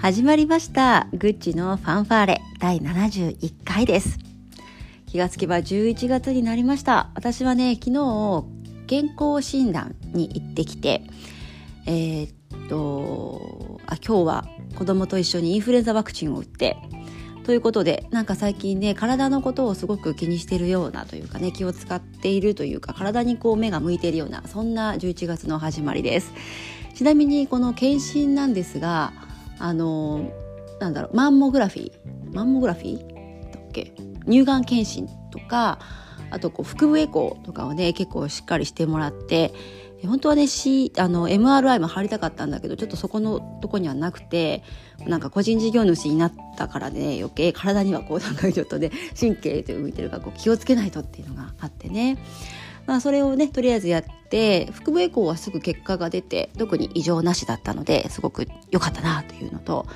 始まりました。グッチのファンファーレ。第71回です。気がつけば11月になりました。私はね昨日健康診断に行ってきてえー、っとあ今日は子供と一緒にインフルエンザワクチンを打ってということでなんか最近ね体のことをすごく気にしてるようなというかね気を使っているというか体にこう目が向いているようなそんな11月の始まりです。ちなみにこの検診なんですがあのなんだろうマンモグラフィーマンモグラフィー？だっけ？乳がん検診とかあとこう腹部エコーとかをね結構しっかりしてもらって本当はね、C、あの MRI も貼りたかったんだけどちょっとそこのとこにはなくてなんか個人事業主になったからね余計体にはこうなんかちょっとね神経と向いてるからこう気をつけないとっていうのがあってね。まあ、それをねとりあえずやって腹部エコーはすぐ結果が出て特に異常なしだったのですごく良かったなというのと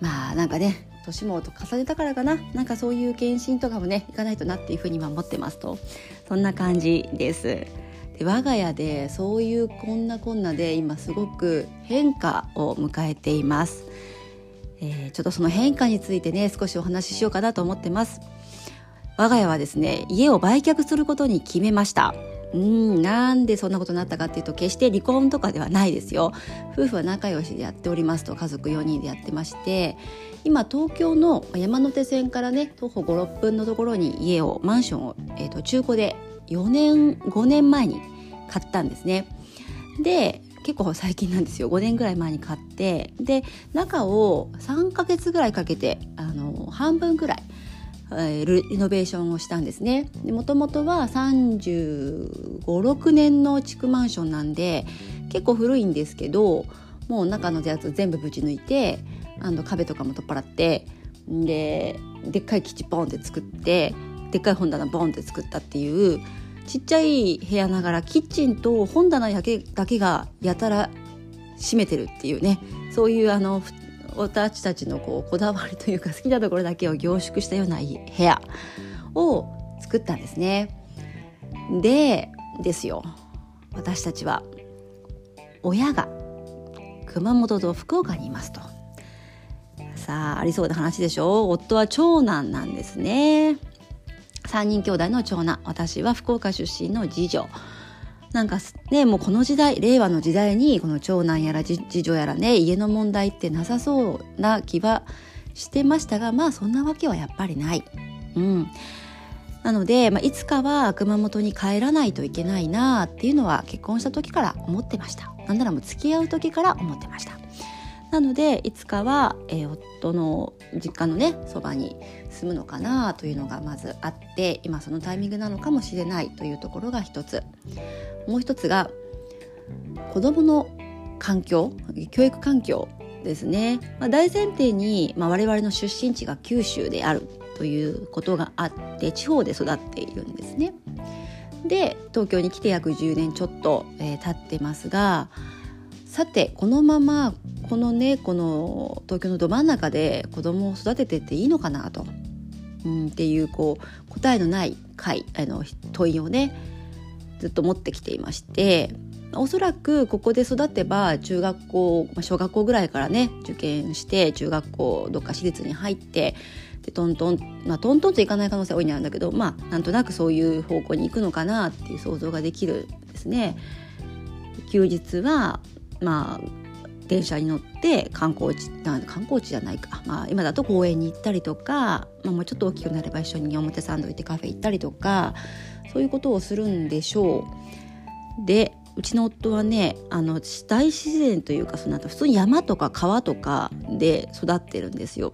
まあなんかね年も重ねたからかな。なんかそういう検診とかもね行かないとなっていうふうには思ってますと。そんな感じです。で我が家でそういうこんなこんなで今すごく変化を迎えています、えー、ちょっとその変化についてね少しお話ししようかなと思ってます。我が家はですね家を売却することに決めました。うんなんでそんなことになったかっていうと決して離婚とかではないですよ。夫婦は仲良しでやっておりますと家族4人でやってまして今東京の山手線からね徒歩56分のところに家をマンションを、えーと、中古で4年5年前に買ったんですね。で結構最近なんですよ。5年ぐらい前に買ってで中を3ヶ月ぐらいかけてあの半分ぐらいえリノベーションをしたんですね。もともとは3 5 6年の築マンションなんで結構古いんですけどもう中のやつ全部ぶち抜いてあの壁とかも取っ払ってででっかいキッチンボンって作ってでっかい本棚ボンって作ったっていうちっちゃい部屋ながらキッチンと本棚だけだけがやたら閉めてるっていうね。そういうあの私たちのこうこだわりというか好きなところだけを凝縮したような部屋を作ったんですね。でですよ私たちは親が熊本と福岡にいますと。さあありそうな話でしょう？夫は長男なんですね。3人兄弟の長男私は福岡出身の次女なんかねもうこの時代令和の時代にこの長男やら次女やらね家の問題ってなさそうな気はしてましたがまあそんなわけはやっぱりない。うん。なので、まあ、いつかは熊本に帰らないといけないなっていうのは結婚した時から思ってました。なんならもう付き合う時から思ってました。なのでいつかは、えー、夫の実家のねそばに住むのかなというのがまずあって今そのタイミングなのかもしれないというところが一つもう一つが子どもの環境教育環境ですね、まあ、大前提に、まあ、我々の出身地が九州であるということがあって地方で育っているんですね。で東京に来て約10年ちょっと、えー、経ってますがさてこのままこのねこの東京のど真ん中で子供を育ててっていいのかなと、うん、っていうこう答えのない回あの問いをねずっと持ってきていましておそらくここで育てば中学校、まあ、小学校ぐらいからね受験して中学校どっか私立に入ってでトントンまあトントンといかない可能性多いんだけどまあなんとなくそういう方向に行くのかなっていう想像ができるんですね。休日はまあ電車に乗って観光地観光地じゃないか、まあ、今だと公園に行ったりとか、まあ、もうちょっと大きくなれば一緒に表参道行ってカフェ行ったりとかそういうことをするんでしょう。でうちの夫はねあの大自然というかその後普通に山とか川とかで育ってるんですよ。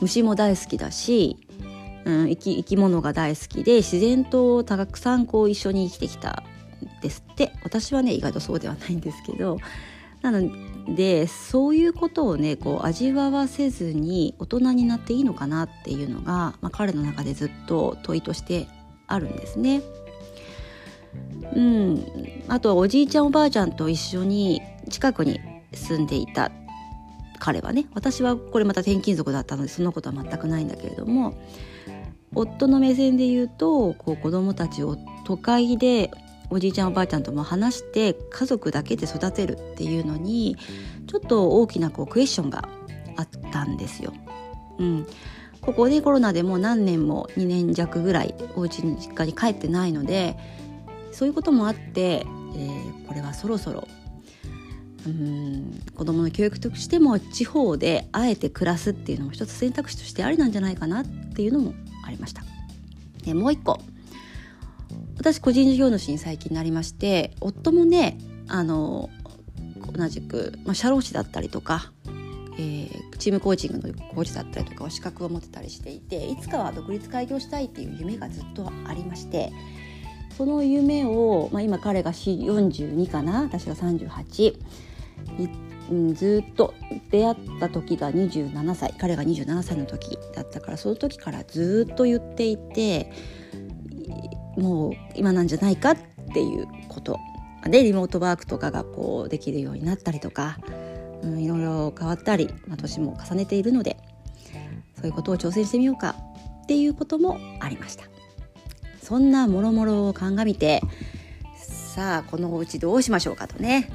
虫も大好きだし、うん、生き生き物が大好きで自然とたくさんこう一緒に生きてきたですって。私はね意外とそうではないんですけど。なのでそういうことをねこう味わわせずに大人になっていいのかなっていうのが、まあ、彼の中でずっと問いとしてあるんですね。うん、あとおじいちゃんおばあちゃんと一緒に近くに住んでいた。彼はね私はこれまた転勤族だったのでそんなことは全くないんだけれども夫の目線で言うとこう子供たちを都会でおじいちゃんおばあちゃんとも話して家族だけで育てるっていうのにちょっと大きなこうクエスチョンがあったんですよ。うん、ここでコロナでもう何年も2年弱ぐらいお家に実家に帰ってないのでそういうこともあって、えー、これはそろそろうん子どもの教育としても地方であえて暮らすっていうのも一つ選択肢としてありなんじゃないかなっていうのもありました。でもう一個私個人事業主に最近なりまして夫もねあの同じく、まあ、社労士だったりとか、えー、チームコーチングのコーチだったりとか資格を持ってたりしていていつかは独立開業したいっていう夢がずっとありましてその夢を、まあ、今彼が42かな私が38ずっと出会った時が27歳彼が27歳の時だったからその時からずっと言っていてもう今なんじゃないかっていうこと。でリモートワークとかがこうできるようになったりとか、うん、いろいろ変わったり、まあ、年も重ねているのでそういうことを挑戦してみようかっていうこともありました。そんなもろもろを鑑みてさあこのお家どうしましょうかとね。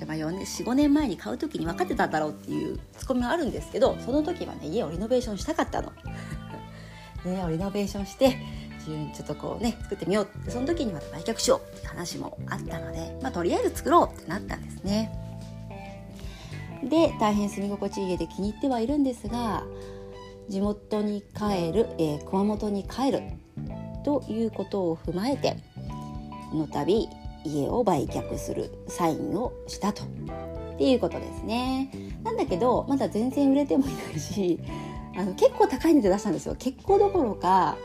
45年前に買う時に分かってたんだろうっていうツッコミはあるんですけどその時はね家をリノベーションしたかったの。家 をリノベーションしてちょっとこうね作ってみようってその時にまた売却しようって話もあったので、まあ、とりあえず作ろうってなったんですね。で大変住み心地いい家で気に入ってはいるんですが地元に帰る、えー、熊本に帰るということを踏まえてこの度家を売却するサインをしたとっていうことですね。なんだけどまだ全然売れてもいないしあの結構高い値で出したんですよ。結構どころか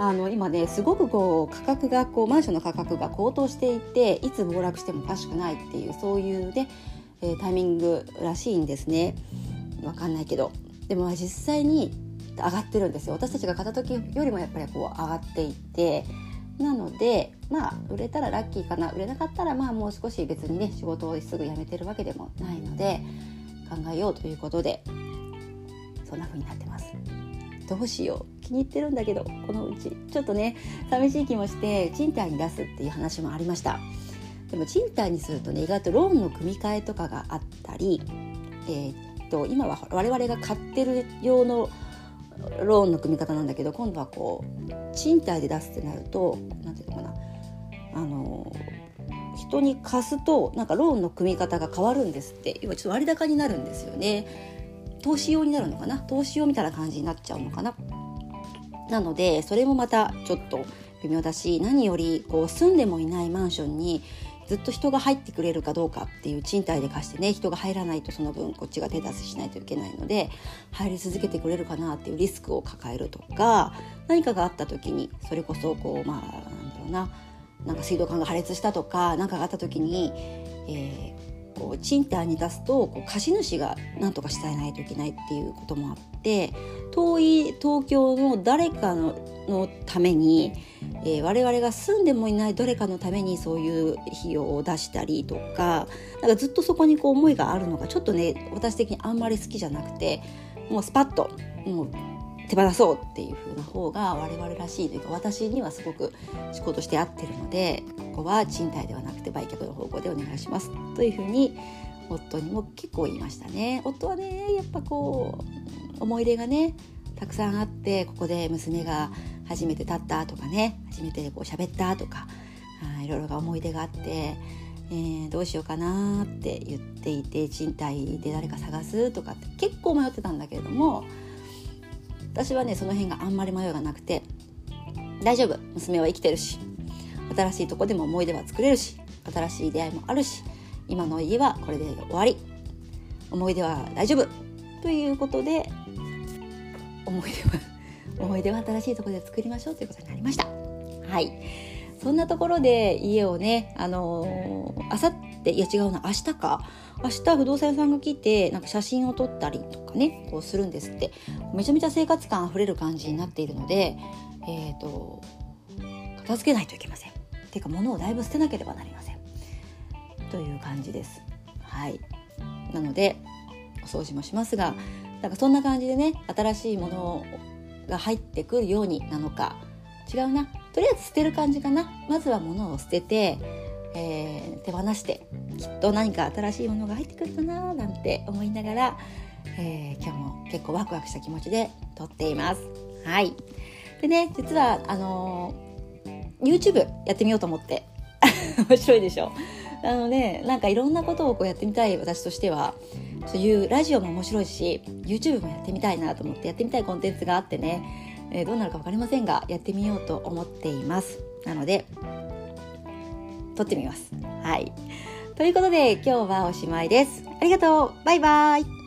あの今ねすごくこう価格がこうマンションの価格が高騰していていつ暴落してもおかしくないっていうそういうね、え、タイミングらしいんですね。わかんないけどでも実際に上がってるんですよ私たちが買った時よりもやっぱりこう上がっていてなのでまあ売れたらラッキーかな売れなかったらまあもう少し別にね仕事をすぐ辞めてるわけでもないので考えようということでそんな風になってます。どうしよ。う気に入ってるんだけど。このうち。ちょっとね寂しい気もして賃貸に出すっていう話もありました。でも賃貸にするとね意外とローンの組み替えとかがあったり、えー、っと今は我々が買ってる用のローンの組み方なんだけど今度はこう賃貸で出すってなると何ていうのかな。あの人に貸すとなんかローンの組み方が変わるんですって。要はちょっと割高になるんですよね。投資用になるのかな？投資用みたいな感じになっちゃうのかな？なのでそれもまたちょっと微妙だし何よりこう住んでもいないマンションにずっと人が入ってくれるかどうかっていう賃貸で貸してね人が入らないとその分こっちが手出ししないといけないので入り続けてくれるかなっていうリスクを抱えるとか何かがあった時にそれこそこうまあなんだろうななんか水道管が破裂したとか何かがあった時に、えー、こう賃貸に出すとこう貸主が何とかしてあげないといけないっていうこともあって遠い東京の誰かののためにえー、我々が住んでもいないどれかのためにそういう費用を出したりとかなんかずっとそこにこう思いがあるのがちょっとね私的にあんまり好きじゃなくてもうスパッともう手放そうっていう風な方が我々らしいというか私にはすごく仕事して合ってるのでここは賃貸ではなくて売却の方向でお願いしますという風に夫にも結構言いましたね。夫はねやっぱこう思い出がねたくさんあってここで娘が初めて立ったとかね初めてこう喋ったとかいろいろが思い出があって、えー、どうしようかなって言っていて賃貸で誰か探すとかって結構迷ってたんだけれども私はねその辺があんまり迷いがなくて大丈夫。娘は生きてるし新しいとこでも思い出は作れるし新しい出会いもあるし今の家はこれで終わり。思い出は大丈夫。ということで思い出は 思い出は新しいとこで作りましょう。ということになりました。はい。そんなところで家をねあのあさっていや違うな明日か。明日不動産屋さんが来てなんか写真を撮ったりとかねこうするんですって。めちゃめちゃ生活感あふれる感じになっているのでえっ、ー、と片付けないといけません。ていうか物をだいぶ捨てなければなりません。という感じです。はい。なのでお掃除もしますがなんかそんな感じでね新しいものが入ってくるようになのか。違うな。とりあえず捨てる感じかな。まずは物を捨てて、えー、手放してきっと何か新しいものが入ってくるかななんて思いながら、えー、今日も結構ワクワクした気持ちで撮っています。はい。でね実はあのー、YouTube やってみようと思って。面白いでしょ？あのねなんかいろんなことをこうやってみたい私としては。そういうラジオも面白いし YouTube もやってみたいなと思ってやってみたいコンテンツがあってね、えー、どうなるか分かりませんがやってみようと思っています。なので撮ってみます。はい。ということで今日はおしまいです。ありがとう。バイバイ。